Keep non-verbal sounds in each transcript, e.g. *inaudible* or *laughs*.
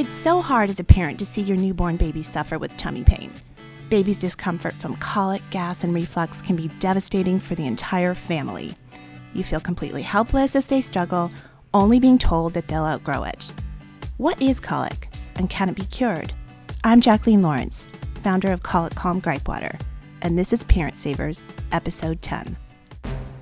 It's so hard as a parent to see your newborn baby suffer with tummy pain. Baby's discomfort from colic, gas, and reflux can be devastating for the entire family. You feel completely helpless as they struggle, only being told that they'll outgrow it. What is colic, and can it be cured? I'm Jacqueline Lawrence, founder of Colic Calm Gripe Water, and this is Parent Savers, Episode 10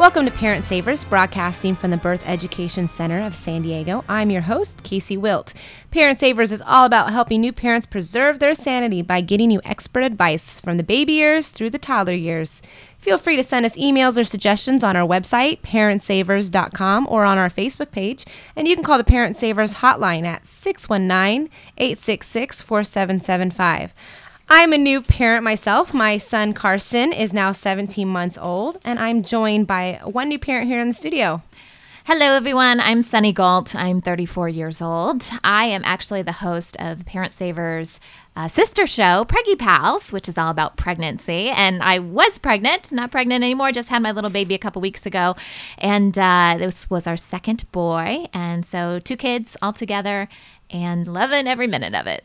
Welcome to Parent Savers, broadcasting from the Birth Education Center of San Diego. I'm your host, Casey Wilt. Parent Savers is all about helping new parents preserve their sanity by getting you expert advice from the baby years through the toddler years. Feel free to send us emails or suggestions on our website, parentsavers.com, or on our Facebook page. And you can call the Parent Savers hotline at 619 866 4775. I'm a new parent myself. My son Carson is now 17 months old, and I'm joined by one new parent here in the studio. Hello, everyone. I'm Sunny Gault. I'm 34 years old. I am actually the host of Parent Savers uh, sister show, Preggy Pals, which is all about pregnancy. And I was pregnant, not pregnant anymore, just had my little baby a couple weeks ago. And uh, this was our second boy. And so two kids all together and loving every minute of it.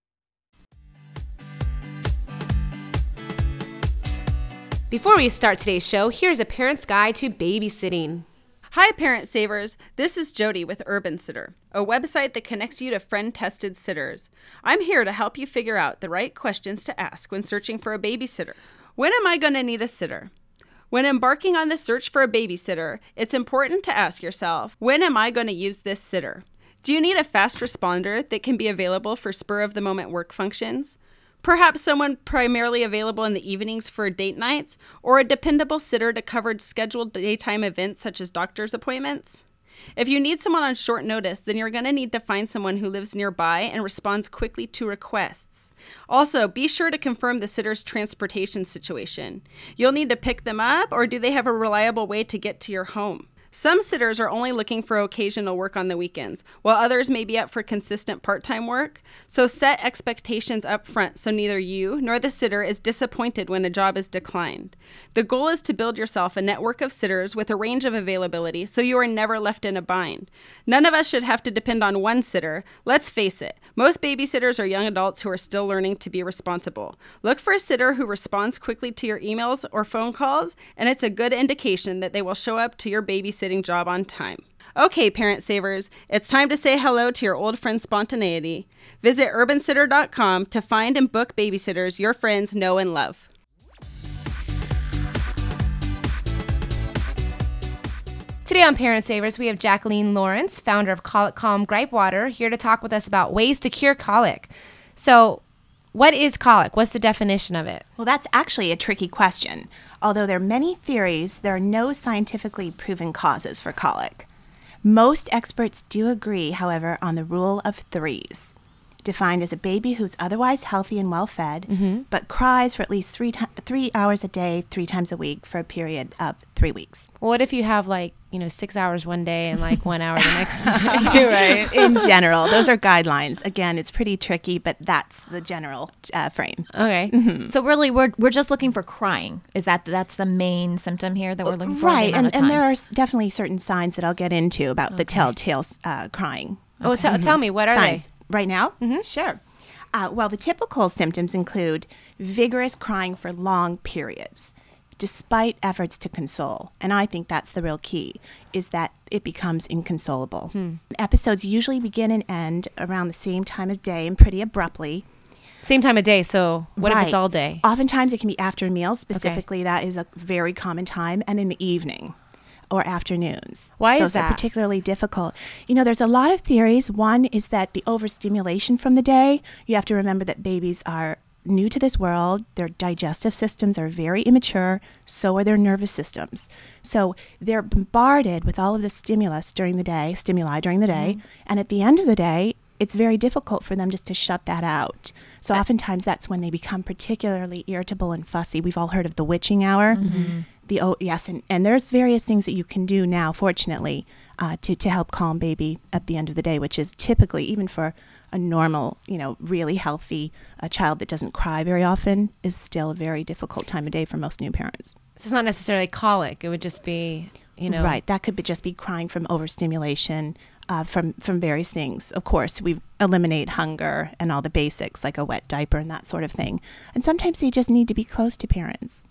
Before we start today's show, here's a parent's guide to babysitting. Hi, Parent Savers. This is Jody with Urban Sitter, a website that connects you to friend tested sitters. I'm here to help you figure out the right questions to ask when searching for a babysitter. When am I going to need a sitter? When embarking on the search for a babysitter, it's important to ask yourself when am I going to use this sitter? Do you need a fast responder that can be available for spur of the moment work functions? Perhaps someone primarily available in the evenings for date nights, or a dependable sitter to cover scheduled daytime events such as doctor's appointments. If you need someone on short notice, then you're going to need to find someone who lives nearby and responds quickly to requests. Also, be sure to confirm the sitter's transportation situation. You'll need to pick them up, or do they have a reliable way to get to your home? Some sitters are only looking for occasional work on the weekends, while others may be up for consistent part time work. So set expectations up front so neither you nor the sitter is disappointed when a job is declined. The goal is to build yourself a network of sitters with a range of availability so you are never left in a bind. None of us should have to depend on one sitter. Let's face it, most babysitters are young adults who are still learning to be responsible. Look for a sitter who responds quickly to your emails or phone calls, and it's a good indication that they will show up to your babysitting babysitting job on time. Okay, parent savers, it's time to say hello to your old friend spontaneity. Visit urbansitter.com to find and book babysitters your friends know and love. Today on Parent Savers, we have Jacqueline Lawrence, founder of Colic Calm Gripe Water, here to talk with us about ways to cure colic. So, what is colic? What's the definition of it? Well, that's actually a tricky question. Although there are many theories, there are no scientifically proven causes for colic. Most experts do agree, however, on the rule of threes. defined as a baby who's otherwise healthy and well fed, Mm-hmm. but cries for at least three, three hours a day, three times a week for a period of three weeks. What if you have like you know six hours one day and like one hour the *laughs* next *laughs* day? right. In general, those are guidelines. Again, it's pretty tricky, but that's the general uh, frame. Okay. Mm-hmm. So really, we're we're just looking for crying. Is that that's the main symptom here that we're looking for? Right. the And, and there are definitely certain signs that I'll get into about the telltale uh, crying. Oh, tell tell me what are signs. they? Right now? Mm-hmm. Sure. Uh, well, the typical symptoms include vigorous crying for long periods, despite efforts to console. And I think that's the real key, is that it becomes inconsolable. Hmm. Episodes usually begin and end around the same time of day and pretty abruptly. Same time of day. So what if it's all day? Oftentimes it can be after meals. Specifically, that is a very common time, and in the evening or afternoons. Why is that? are particularly difficult. You know, there's a lot of theories. One is that the overstimulation from the day. You have to remember that babies are new to this world. Their digestive systems are very immature. So are their nervous systems. So they're bombarded with all of the stimulus during the day, stimuli during the day, and at the end of the day, it's very difficult for them just to shut that out. So oftentimes that's when they become particularly irritable and fussy. We've all heard of the witching hour. The oh yes, and, and there's various things that you can do now, fortunately, uh, to to help calm baby at the end of the day, which is typically even for a normal, you know, really healthy a child that doesn't cry very often is still a very difficult time of day for most new parents. So it's not necessarily colic. It would just be you know Right. That could be just be crying from overstimulation, uh, from from various things. Of course, we eliminate hunger and all the basics like a wet diaper and that sort of thing. And sometimes they just need to be close to parents.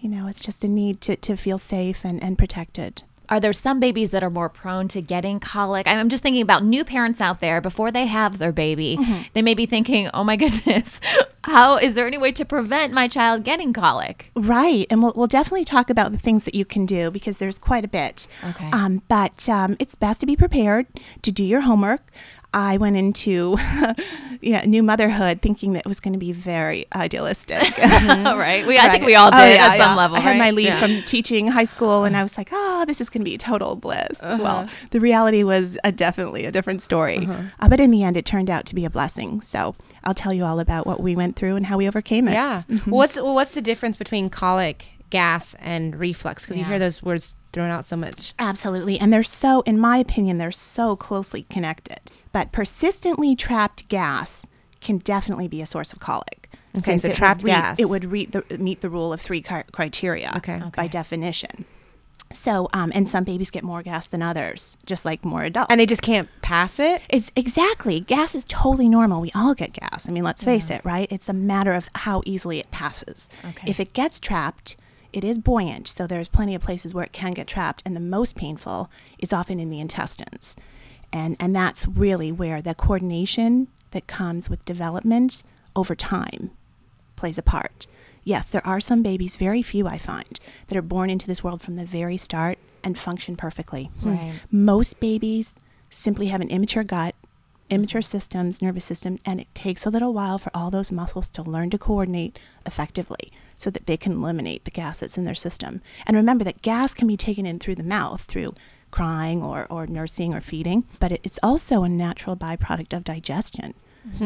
You know, it's just a need to, to feel safe and, and protected. Are there some babies that are more prone to getting colic? I'm just thinking about new parents out there before they have their baby. Mm-hmm. They may be thinking, "Oh my *laughs* goodness, how is there any way to prevent my child getting colic?" Right. And we'll, we'll definitely talk about the things that you can do because there's quite a bit. Okay. Um, but um, it's best to be prepared to do your homework. I went into *laughs* yeah, new motherhood thinking that it was going to be very idealistic. *laughs* right? *laughs* We, I think we all did Oh, yeah, at some level. I had my right? leave Yeah. from teaching high school, and I was like, "Oh, this is going to be total bliss." Uh-huh. Well, the reality was a, definitely a different story, uh, but in the end, it turned out to be a blessing. So I'll tell you all about what we went through and how we overcame it. Yeah. Mm-hmm. What's well, what's the difference between colic, gas, and reflux? Because you hear those words thrown out so much. Absolutely. And they're so, in my opinion, they're so closely connected. But persistently trapped gas can definitely be a source of colic. Okay, since so it trapped re- gas. It would re- the, meet the rule of three cri- criteria Okay. by definition. So, um, and some babies get more gas than others, just like more adults. And they just can't pass it. It's exactly. Gas is totally normal. We all get gas. I mean, let's face it, right? It's a matter of how easily it passes. Okay. If it gets trapped, it is buoyant. So there's plenty of places where it can get trapped. And the most painful is often in the intestines. And, and that's really where the coordination that comes with development over time plays a part. Yes, there are some babies, very few I find, that are born into this world from the very start and function perfectly. Hmm. Hmm. Right. Most babies simply have an immature gut, immature systems, nervous system, and it takes a little while for all those muscles to learn to coordinate effectively so that they can eliminate the gas that's in their system. And remember that gas can be taken in through the mouth, through crying or, or nursing or feeding, but it, it's also a natural byproduct of digestion.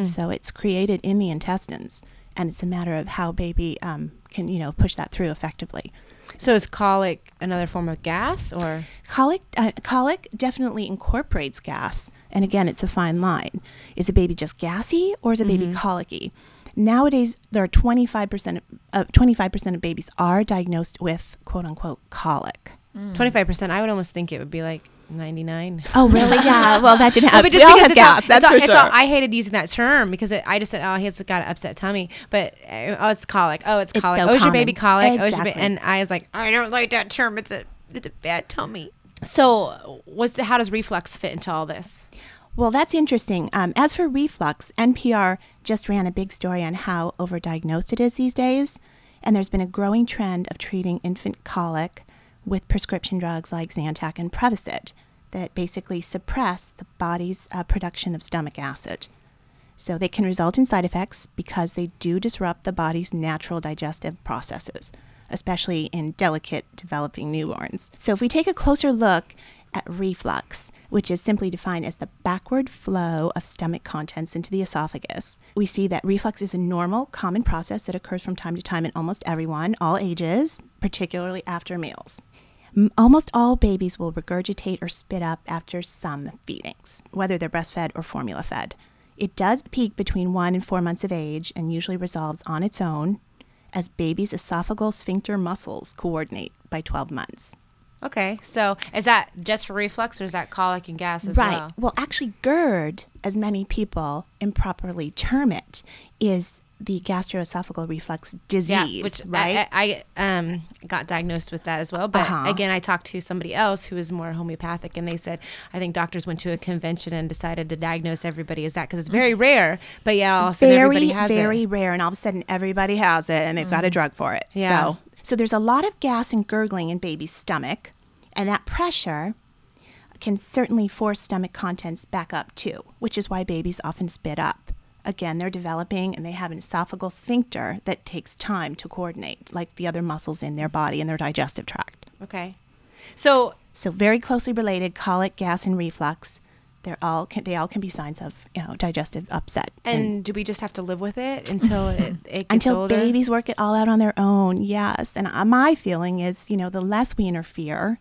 So it's created in the intestines, and it's a matter of how baby um, can, you know, push that through effectively. So is colic another form of gas, or Colic, uh, colic definitely incorporates gas, and again, it's a fine line. Is a baby just gassy, or is a baby colicky? Nowadays, there are 25% of, 25% of babies are diagnosed with quote unquote colic. twenty five percent? I would almost think it would be like ninety nine. Oh, really? yeah. *laughs* Well, that didn't No, happen. but we all have it's all- that's all- for sure. all- I hated using that term because it, I just said, "Oh, he's got an upset tummy," but uh, oh, it's colic. Oh, it's It's colic. so oh, is your baby common. colic? Oh, is your ba-" and I was like, I don't like that term. It's a it's a bad tummy. So, what's the, how does reflux fit into all this? Well, that's interesting. Um, as for reflux, NPR just ran a big story on how overdiagnosed it is these days. And there's been a growing trend of treating infant colic with prescription drugs like Zantac and Prevacid that basically suppress the body's uh, production of stomach acid. So they can result in side effects because they do disrupt the body's natural digestive processes, especially in delicate developing newborns. So if we take a closer look, reflux, which is simply defined as the backward flow of stomach contents into the esophagus. We see that reflux is a normal, common process that occurs from time to time in almost everyone, all ages, particularly after meals. Almost all babies will regurgitate or spit up after some feedings, whether they're breastfed or formula fed. It does peak between one and four months of age and usually resolves on its own as babies' esophageal sphincter muscles coordinate by 12 months. Okay, so is that just for reflux or is that colic and gas as right. well? Well, actually, GERD, as many people improperly term it, is the gastroesophageal reflux disease, yeah, which right? I, I um got diagnosed with that as well. But Uh-huh. again, I talked to somebody else who is more homeopathic, and they said I think doctors went to a convention and decided to diagnose everybody as that because it's very rare. But yeah, also everybody very, has very it. rare, and all of a sudden everybody has it, and they've got a drug for it. Yeah. So, so there's a lot of gas and gurgling in baby's stomach, and that pressure can certainly force stomach contents back up too, which is why babies often spit up. Again, they're developing and they have an esophageal sphincter that takes time to coordinate, like the other muscles in their body and their digestive tract. Okay, so So very closely related, colic, gas, and reflux. They're all can, they all can be signs of you know digestive upset. and do we just have to live with it until it, it until older? babies work it all out on their own. Yes, and uh, my feeling is you know the less we interfere,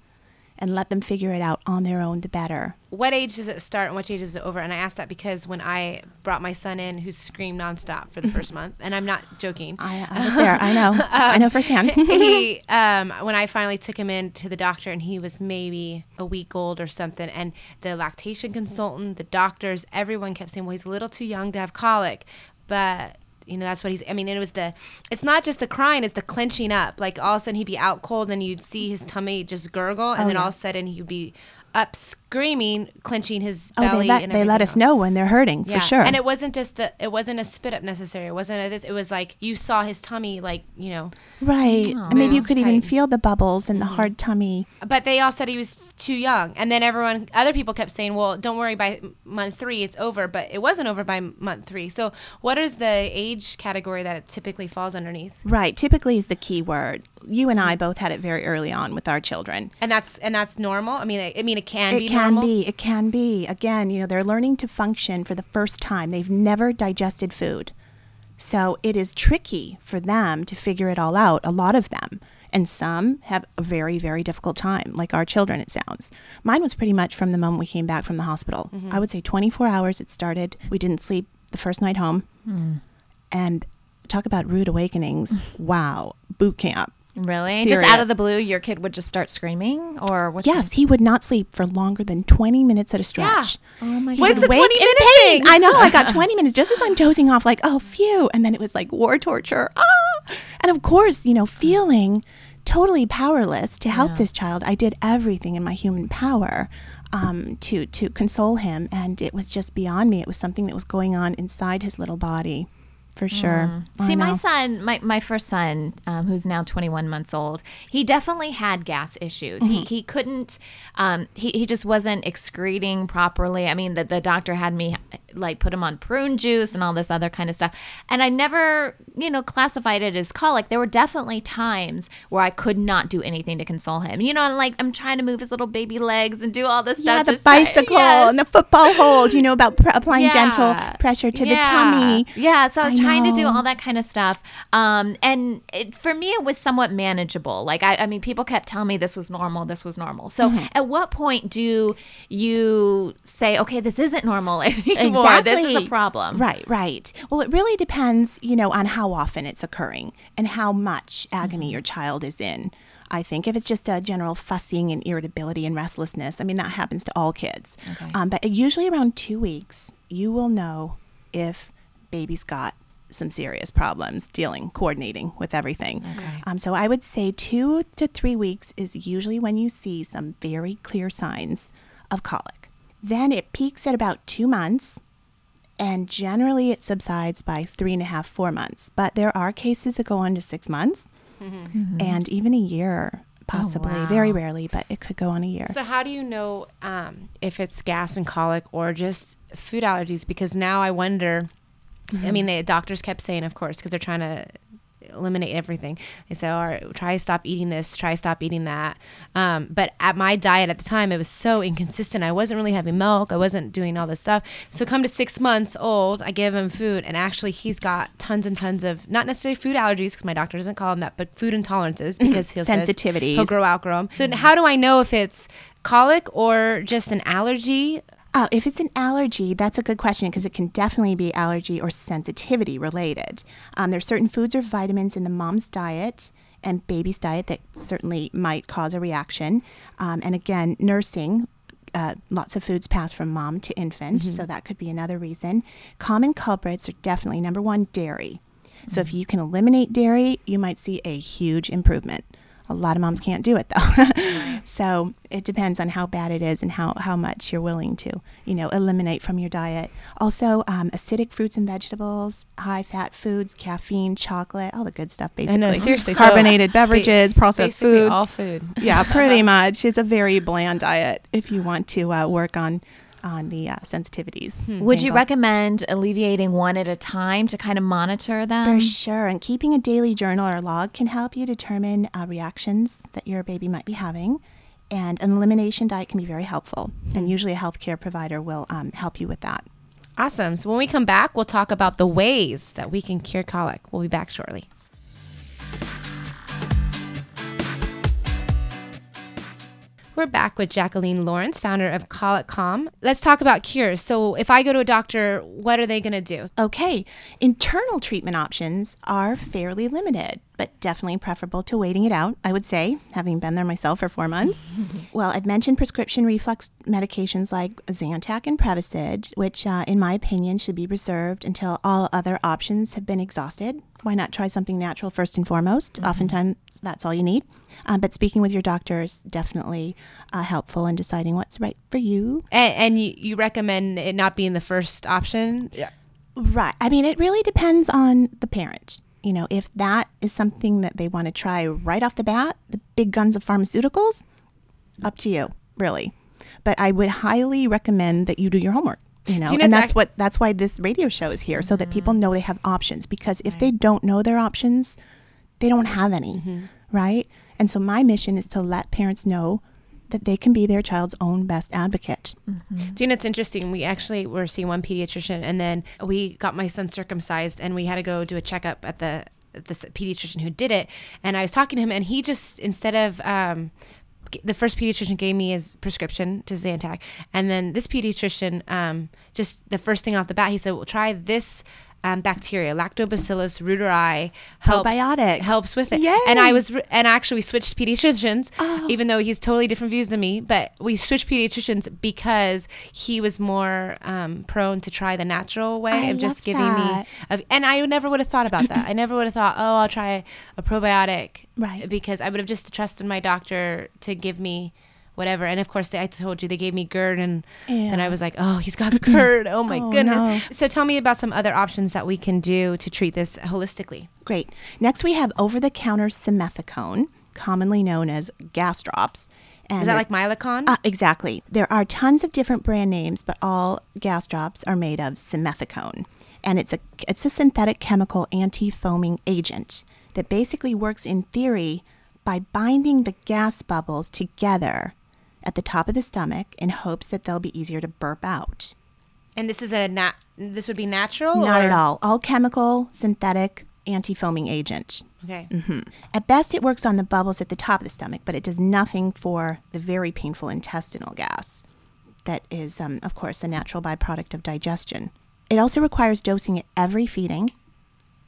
and let them figure it out on their own, the better. what age does it start and which age is it over? And I asked that because when I brought my son in, who screamed nonstop for the *laughs* first month, and I'm not joking. I, I was there. I know. *laughs* I know firsthand. *laughs* he um, when I finally took him in to the doctor and he was maybe a week old or something and the lactation consultant the doctors everyone kept saying well he's a little too young to have colic but you know that's what he's I mean it was the it's not just the crying it's the clenching up. Like all of a sudden he'd be out cold and you'd see his tummy just gurgle and Oh, then all of a sudden he'd be up screaming clenching his oh, belly they let and they let us else. know when they're hurting for sure. And it wasn't just a it wasn't a spit up necessary. It wasn't a this. It was like you saw his tummy like you know. right. and maybe you could even feel the bubbles and the Mm-hmm. hard tummy. But they all said he was too young. And then everyone, other people kept saying, well, don't worry, by month three, it's over. But it wasn't over by month three. So, what is the age category that it typically falls underneath? Right. Typically is the key word. You and I both had it very early on with our children. And that's and that's normal. I mean, I, I mean, it can it be can normal. be. It can be. Again, you know, they're learning to function for the first time. They've never digested food. So it is tricky for them to figure it all out, a lot of them. And some have a very, very difficult time, like our children, it sounds. Mine was pretty much from the moment we came back from the hospital. Mm-hmm. I would say 24 hours it started. We didn't sleep the first night home. And talk about rude awakenings. *laughs* wow. Boot camp. Really? Just out of the blue, your kid would just start screaming, or what's Yes, he would not sleep for longer than 20 minutes at a stretch. Oh my He god! What's the 20 in minute pain. thing? I know. I got 20 minutes just as I'm dozing off, like, oh, phew. And then it was like war torture. Ah! And of course, you know, feeling totally powerless to help this child. I did everything in my human power um, to, to console him. And it was just beyond me. It was something that was going on inside his little body, for sure. I See, my son, my, my first son, um, who's now 21 months old, he definitely had gas issues. Mm-hmm. He he couldn't, um, he, he just wasn't excreting properly. I mean, the, the doctor had me like put him on prune juice and all this other kind of stuff. And I never, you know, classified it as colic. There were definitely times where I could not do anything to console him. You know, and like I'm trying to move his little baby legs and do all this Yeah, stuff. the just try- bicycle *laughs* Yes. and the football hold, you know, about pr- applying *laughs* gentle pressure to Yeah. the tummy. Yeah, so I was trying to do all that kind of stuff. Um, and it, for me, it was somewhat manageable. Like, I, I mean, people kept telling me this was normal, this was normal. So Mm-hmm. at what point do you say, okay, this isn't normal *laughs* anymore? This is a problem. Right, right. Well, it really depends, you know, on how often it's occurring and how much agony Mm-hmm. your child is in. I think if it's just a general fussing and irritability and restlessness, I mean, that happens to all kids. Um, but usually around two weeks, you will know if baby's got some serious problems dealing, coordinating with everything. Okay. Um, so I would say two to three weeks is usually when you see some very clear signs of colic. Then it peaks at about two months and generally it subsides by three and a half, four months. But there are cases that go on to six months and even a year, possibly. wow. Very rarely, but it could go on a year. So how do you know um, if it's gas and colic or just food allergies? Because now I wonder. I mean, the doctors kept saying, of course, because they're trying to eliminate everything. They say, all right, try stop eating this, try stop eating that. Um, but at my diet at the time, it was so inconsistent. I wasn't really having milk. I wasn't doing all this stuff. So come to six months old, I give him food, and actually he's got tons and tons of not necessarily food allergies because my doctor doesn't call them that, but food intolerances because he'll says Sensitivities. He'll grow outgrow them. So how do I know if it's colic or just an allergy? Oh, if it's an allergy, that's a good question because it can definitely be allergy or sensitivity related. Um, there's certain foods or vitamins in the mom's diet and baby's diet that certainly might cause a reaction. Um, and again, nursing. Uh, lots of foods pass from mom to infant, so that could be another reason. Common culprits are definitely number one, dairy. So if you can eliminate dairy, you might see a huge improvement. A lot of moms can't do it though. *laughs* so it depends on how bad it is and how, how much you're willing to, you know, eliminate from your diet. Also, um, acidic fruits and vegetables, high fat foods, caffeine, chocolate, all the good stuff basically. know, seriously. Carbonated ba- beverages, processed foods. all food. yeah, *laughs* pretty much. It's a very bland diet if you want to uh, work on on the uh, sensitivities. Would you recommend alleviating one at a time to kind of monitor them? For sure. And keeping a daily journal or log can help you determine uh, reactions that your baby might be having. And an elimination diet can be very helpful. And usually a healthcare provider will um, help you with that. Awesome. So when we come back, we'll talk about the ways that we can cure colic. We'll be back shortly. We're back with Jacqueline Lawrence, founder of Colic Calm. Let's talk about cures. So, if I go to a doctor, what are they going to do? Okay, internal treatment options are fairly limited, but definitely preferable to waiting it out, I would say, having been there myself for four months. *laughs* well, I've mentioned prescription reflux medications like Zantac and Prevacid, which, uh, in my opinion, should be reserved until all other options have been exhausted. Why not try something natural first and foremost? Oftentimes, that's all you need. Uh, but speaking with your doctor is definitely uh, helpful in deciding what's right for you. And, and you, you recommend it not being the first option? Yeah. Right. I mean, it really depends on the parent. You know, if that is something that they want to try right off the bat, the big guns of pharmaceuticals, up to you, really. But I would highly recommend that you do your homework. You know, you know and that's ac- what that's why this radio show is here, so that people know they have options. Because if they don't know their options, they don't have any, right? And so my mission is to let parents know that they can be their child's own best advocate. Do you know it's interesting? We actually were seeing one pediatrician, and then we got my son circumcised, and we had to go do a checkup at the at the pediatrician who did it. And I was talking to him, and he just instead of um, the first pediatrician gave me his prescription to Zantac, and then this pediatrician um, just the first thing off the bat, he said, "Well, try this." Um, bacteria, Lactobacillus reuteri, helps Probiotics. helps with it. Yay. And I was, re- and actually we switched pediatricians, Oh. even though he's totally different views than me. But we switched pediatricians because he was more um, prone to try the natural way I of just giving that. me. Of, and I never would have thought about that. I never would have thought, oh, I'll try a probiotic, Right. Because I would have just trusted my doctor to give me. Whatever, and of course, they, I told you they gave me GERD, and then I was like, "Oh, he's got *laughs* GERD! Oh my Oh, goodness!" no. So, tell me about some other options that we can do to treat this holistically. Great. Next, we have over the counter simethicone, commonly known as gas drops. And Is that like Mylicon? Uh, exactly. There are tons of different brand names, but all gas drops are made of simethicone. And it's a, it's a synthetic chemical anti foaming agent that basically works in theory by binding the gas bubbles together at the top of the stomach in hopes that they'll be easier to burp out. And this is a nat. This would be natural. Not or- at all. All chemical, synthetic, anti foaming agent. Okay. Mm-hmm. At best, it works on the bubbles at the top of the stomach, but it does nothing for the very painful intestinal gas that is, um, of course, a natural byproduct of digestion. It also requires dosing at every feeding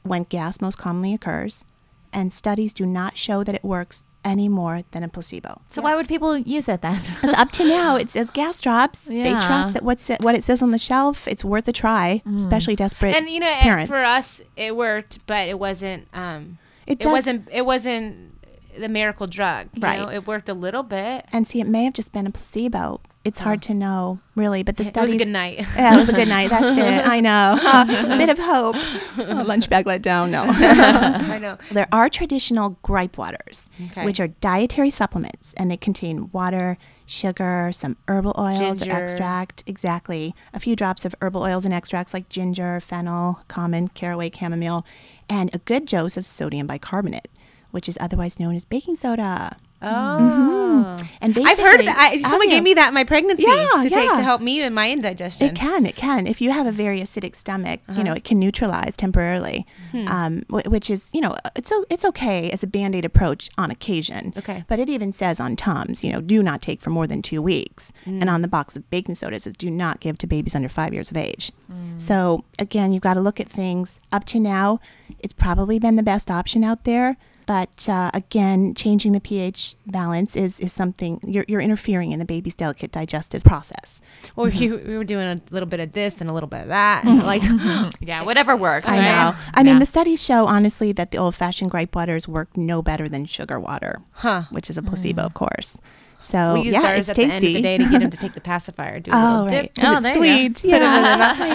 when gas most commonly occurs, and studies do not show that it works any more than a placebo. So why would people use it then? Because up to now, *laughs* it says gas drops. They trust that what's what it says on the shelf, it's worth a try, especially desperate And you know, parents. for us, it worked, but it wasn't. Um, It it, wasn't. It wasn't. The miracle drug. You Right. know, it worked a little bit. And see, it may have just been a placebo. It's hard oh. to know, really. But the It was a good night. *laughs* Yeah, it was a good night. That's it. *laughs* I know. *laughs* a bit of hope. Oh, lunch bag let down. No. I know. There are traditional gripe waters, Okay. which are dietary supplements, and they contain water, sugar, some herbal oils Ginger. or extract. Exactly. A few drops of herbal oils and extracts like ginger, fennel, common, caraway, chamomile, and a good dose of sodium bicarbonate, which is otherwise known as baking soda. Oh. Mm-hmm. And basically, I've heard of that. I, someone Oh, yeah. gave me that in my pregnancy Yeah, to take to help me in my indigestion. It can. It can. If you have a very acidic stomach, you uh-huh. know, it can neutralize temporarily, hmm. um, wh- which is, you know, it's o- it's okay as a band aid approach on occasion. Okay. But it even says on Tums, you know, do not take for more than two weeks, and hmm. on the box of baking soda it says do not give to babies under five years of age. Hmm. So again, you've got to look at things. Up to now, it's probably been the best option out there. But uh, again, changing the pH balance is, is something you're, you're interfering in the baby's delicate digestive process. Or Mm-hmm. you, we were doing a little bit of this and a little bit of that. and Like, *laughs* Yeah, whatever works. I right? know. I mean, the studies show honestly that the old-fashioned gripe waters work no better than sugar water, huh? which is a placebo, of course. So We used yeah, it's at tasty. the end of the day to get him to take the *laughs* pacifier. Do a oh, little right. dip. Oh, Is there it you go. sweet? Yeah, I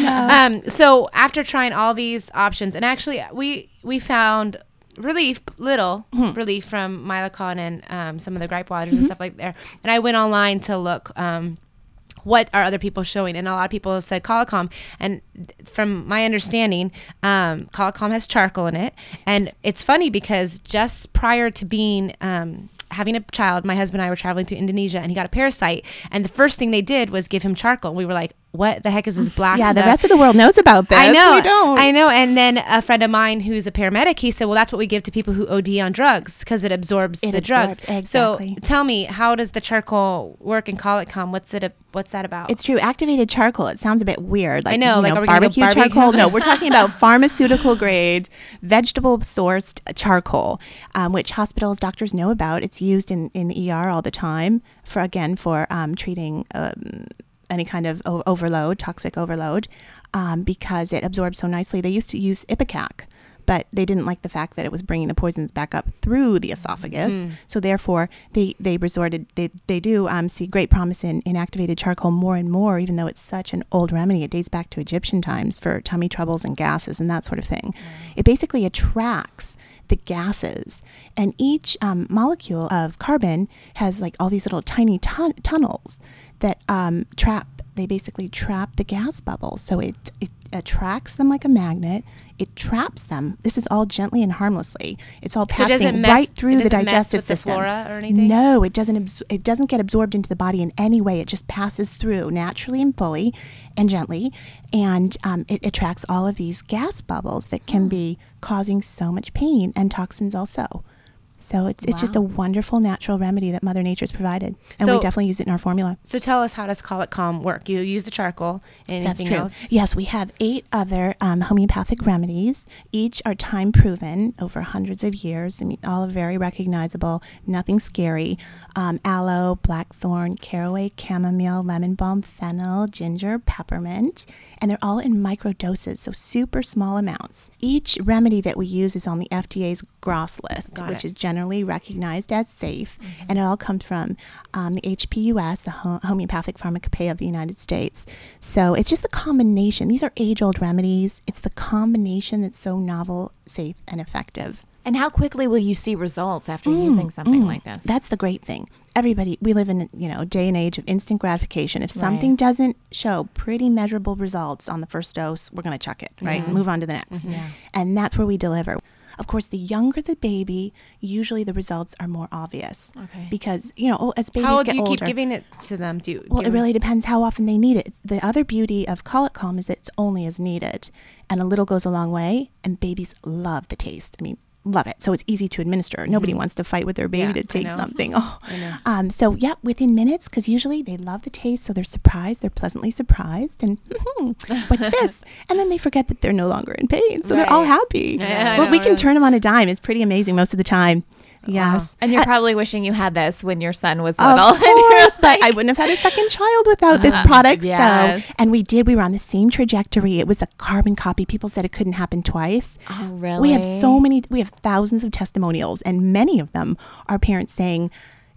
know. Um, so after trying all these options, and actually we we found relief, little Hmm. relief from Mylicon and um, some of the gripe waters Mm-hmm. and stuff like there. And I went online to look. Um, what are other people showing? And a lot of people said Colic Calm. And from my understanding, um, Colic Calm has charcoal in it. And it's funny because just prior to being um, having a child, my husband and I were traveling through Indonesia, and he got a parasite. And the first thing they did was give him charcoal. We were like, "What the heck is this black yeah, the rest of the world knows about this. I know. We don't. I know. And then a friend of mine who's a paramedic, he said, "Well, that's what we give to people who OD on drugs because it absorbs It the drugs." exactly. So tell me, how does the charcoal work in Colic Calm? What's it? A, what's that about? It's true. Activated charcoal. It sounds a bit weird. Like, know, you like, are we barbecue barbecue? charcoal. No, we're talking *laughs* about pharmaceutical grade, vegetable sourced charcoal, um, which hospitals, doctors know about. It's used in, in the ER all the time for, again, for um, treating um, any kind of o- overload, toxic overload, um, because it absorbs so nicely. They used to use Ipecac. But they didn't like the fact that it was bringing the poisons back up through the esophagus. So therefore, they, they resorted. They, they do um, see great promise in, in activated charcoal more and more, even though it's such an old remedy. It dates back to Egyptian times for tummy troubles and gases and that sort of thing. It basically attracts the gases, and each um, molecule of carbon has like all these little tiny tun- tunnels that um, trap. They basically trap the gas bubbles, so it it attracts them like a magnet. It traps them. This is all gently and harmlessly. It's all So passing mess- right through the digestive the system. anything? No, it doesn't. Abs- it doesn't get absorbed into the body in any way. It just passes through naturally and fully, and gently, and um, it attracts all of these gas bubbles that can be causing so much pain and toxins also. So it's it's just a wonderful natural remedy that Mother Nature's provided, and we definitely use it in our formula. so tell us how does Colic Calm work? You use the charcoal. Anything That's true. else? Yes, we have eight other um, homeopathic remedies. Each are time proven over hundreds of years. I mean, all are very recognizable, nothing scary. Um, aloe, blackthorn, caraway, chamomile, lemon balm, fennel, ginger, peppermint. And they're all in micro doses, so super small amounts. Each remedy that we use is on the FDA's GRAS list, Got which it. is generally recognized as safe. And it all comes from um, the HPUS, the Ho- Homeopathic Pharmacopoeia of the United States. So it's just the combination. These are age old remedies. It's the combination that's so novel, safe, and effective. And how quickly will you see results after using something like this? That's the great thing. Everybody, we live in you know a day and age of instant gratification. If something doesn't show pretty measurable results on the first dose, we're going to chuck it, right? Mm-hmm. Move on to the next. And that's where we deliver. Of course, the younger the baby, usually the results are more obvious. Okay. Because you know, oh, as babies How old get do you older, keep giving it to them? Do you? well, it really depends how often they need it. The other beauty of Colic Calm is that it's only as needed, and a little goes a long way. And babies love the taste. I mean, love it. So it's easy to administer. Nobody wants to fight with their baby Mm-hmm. Yeah, to take something. Oh. Um, so yeah, within minutes, because usually they love the taste, so they're surprised. They're pleasantly surprised, and "Hmm, what's *laughs* this? And then they forget that they're no longer in pain, so they're all happy. Yeah, well, we can turn them on a dime. It's pretty amazing most of the time. Yes. And you're probably wishing you had this when your son was Of little. *laughs* You're course, but I wouldn't have had a second child without this uh-huh. product. yes. So, and we did. We were on the same trajectory. It was a carbon copy. People said it couldn't happen twice. Oh, really? We have so many. We have thousands of testimonials, and many of them are parents saying,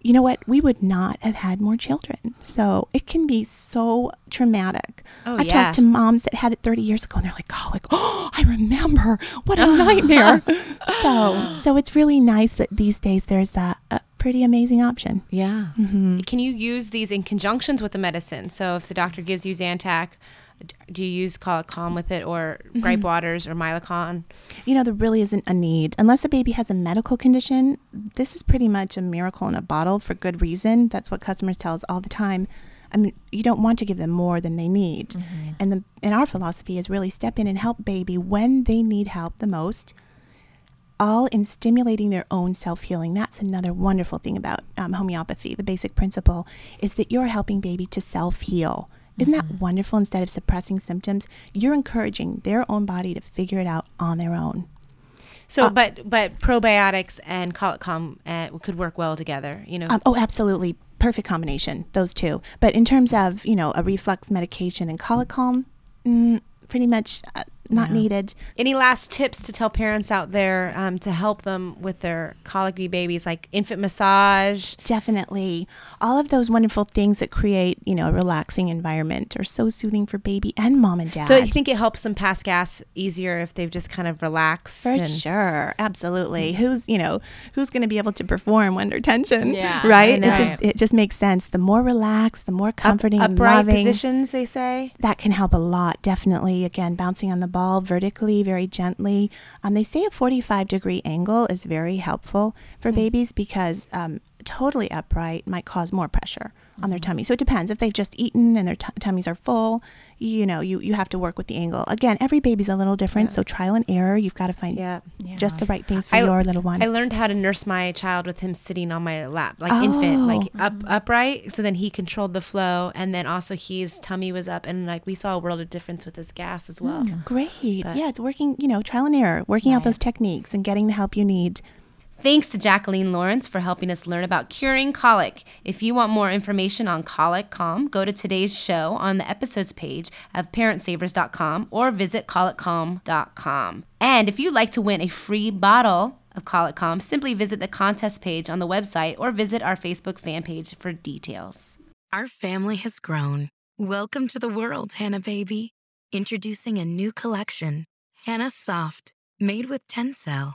"You know what? We would not have had more children." So it can be so traumatic. Oh, I've yeah. talked to moms that had it 30 years ago, and they're like, "Colic. Oh, *gasps* I remember. What a *laughs* nightmare." *laughs* so, so it's really nice that these days there's a, a pretty amazing option. yeah. Mm-hmm. Can you use these in conjunctions with the medicine? So if the doctor gives you Zantac, do you use Colic Calm with it or Gripe Waters or Mylicon? you know, there really isn't a need. Unless the baby has a medical condition, this is pretty much a miracle in a bottle for good reason. That's what customers tell us all the time. I mean, you don't want to give them more than they need. And the and our philosophy is really step in and help baby when they need help the most. All in stimulating their own self healing. That's another wonderful thing about um, homeopathy. The basic principle is that you're helping baby to self heal. Isn't that wonderful? Instead of suppressing symptoms, you're encouraging their own body to figure it out on their own. So, but but probiotics and Colic Calm uh, could work well together. You know, Um, oh, absolutely. Perfect combination, those two. But in terms of, you know, a reflux medication and colic calm, mm, pretty much uh, not needed. any last tips to tell parents out there um, to help them with their colicky babies, like infant massage? Definitely. All of those wonderful things that create, you know, a relaxing environment are so soothing for baby and mom and dad. So you think it helps them pass gas easier if they've just kind of relaxed? For sure, absolutely. Who's you know who's going to be able to perform under tension? Yeah, right. It just it just makes sense. The more relaxed, the more Up- comforting and upright loving. positions, they say. that can help a lot definitely again bouncing on the ball vertically very gently. Um, they say a 45 degree angle is very helpful for babies because um, totally upright might cause more pressure on their mm-hmm. tummy. So it depends. If they've just eaten and their t- tummies are full you know you, you have to work with the angle. Again every baby's a little different so trial and error you've got to find Yeah. just the right things for I- your little one. I learned how to nurse my child with him sitting on my lap, like infant, oh. like up mm-hmm. upright. So then he controlled the flow, and then also his tummy was up, and like we saw a world of difference with his gas as well. Mm, great. Yeah it's working you know trial and error working out those techniques and getting the help you need Thanks to Jacqueline Lawrence for helping us learn about curing colic. If you want more information on Colic Calm, go to today's show on the episodes page of parentsavers.com or visit colicalm.com. And if you'd like to win a free bottle of Colic Calm, simply visit the contest page on the website or visit our Facebook fan page for details. Our family has grown. Welcome to the world, Hanna baby. Introducing a new collection, Hanna Soft, made with Tencel.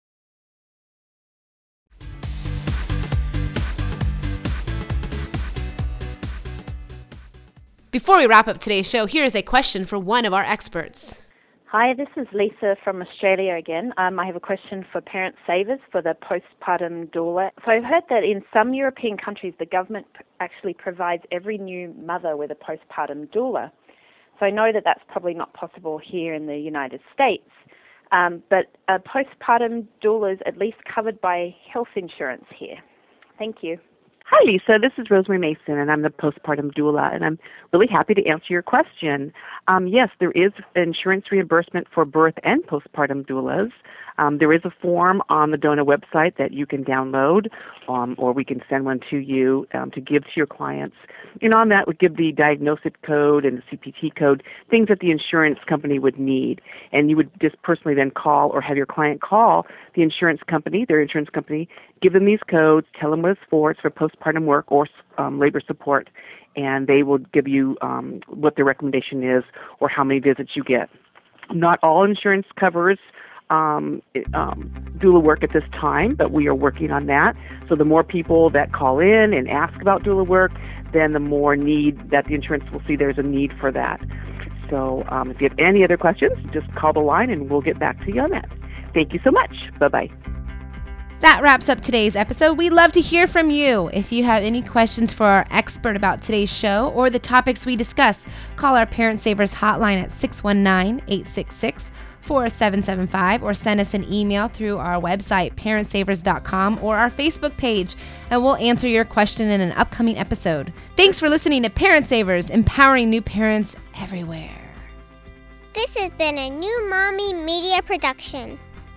Before we wrap up today's show, here is a question for one of our experts. Hi, this is Lisa from Australia again. Um, I have a question for Parent Savers for the postpartum doula. So I've heard that in some European countries, the government actually provides every new mother with a postpartum doula. So I know that that's probably not possible here in the United States. Um, but a postpartum doula is at least covered by health insurance here. Thank you. Hi, Lisa. This is Rosemary Mason, and I'm the postpartum doula, and I'm really happy to answer your question. Um, yes, there is insurance reimbursement for birth and postpartum doulas. Um, there is a form on the DONA website that you can download, um, or we can send one to you um, to give to your clients. And on that would give the diagnostic code and the CPT code, things that the insurance company would need. And you would just personally then call or have your client call the insurance company, their insurance company, give them these codes, tell them what it's for. It's for postpartum work or um, labor support, and they will give you um, what their recommendation is or how many visits you get. Not all insurance covers um, um, doula work at this time, but we are working on that. So the more people that call in and ask about doula work, then the more need that the insurance will see there's a need for that. So um, if you have any other questions, just call the line and we'll get back to you on that. Thank you so much. Bye bye. That wraps up today's episode. We'd love to hear from you. If you have any questions for our expert about today's show or the topics we discuss, call our Parent Savers hotline at 619 866 4775 or send us an email through our website, parentsavers.com, or our Facebook page, and we'll answer your question in an upcoming episode. Thanks for listening to Parent Savers, empowering new parents everywhere. This has been a new Mommy Media production.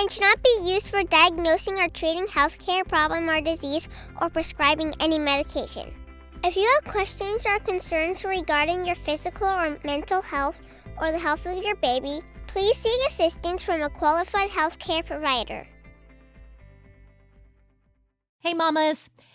and should not be used for diagnosing or treating healthcare problem or disease or prescribing any medication. If you have questions or concerns regarding your physical or mental health or the health of your baby, please seek assistance from a qualified healthcare provider. Hey, mamas!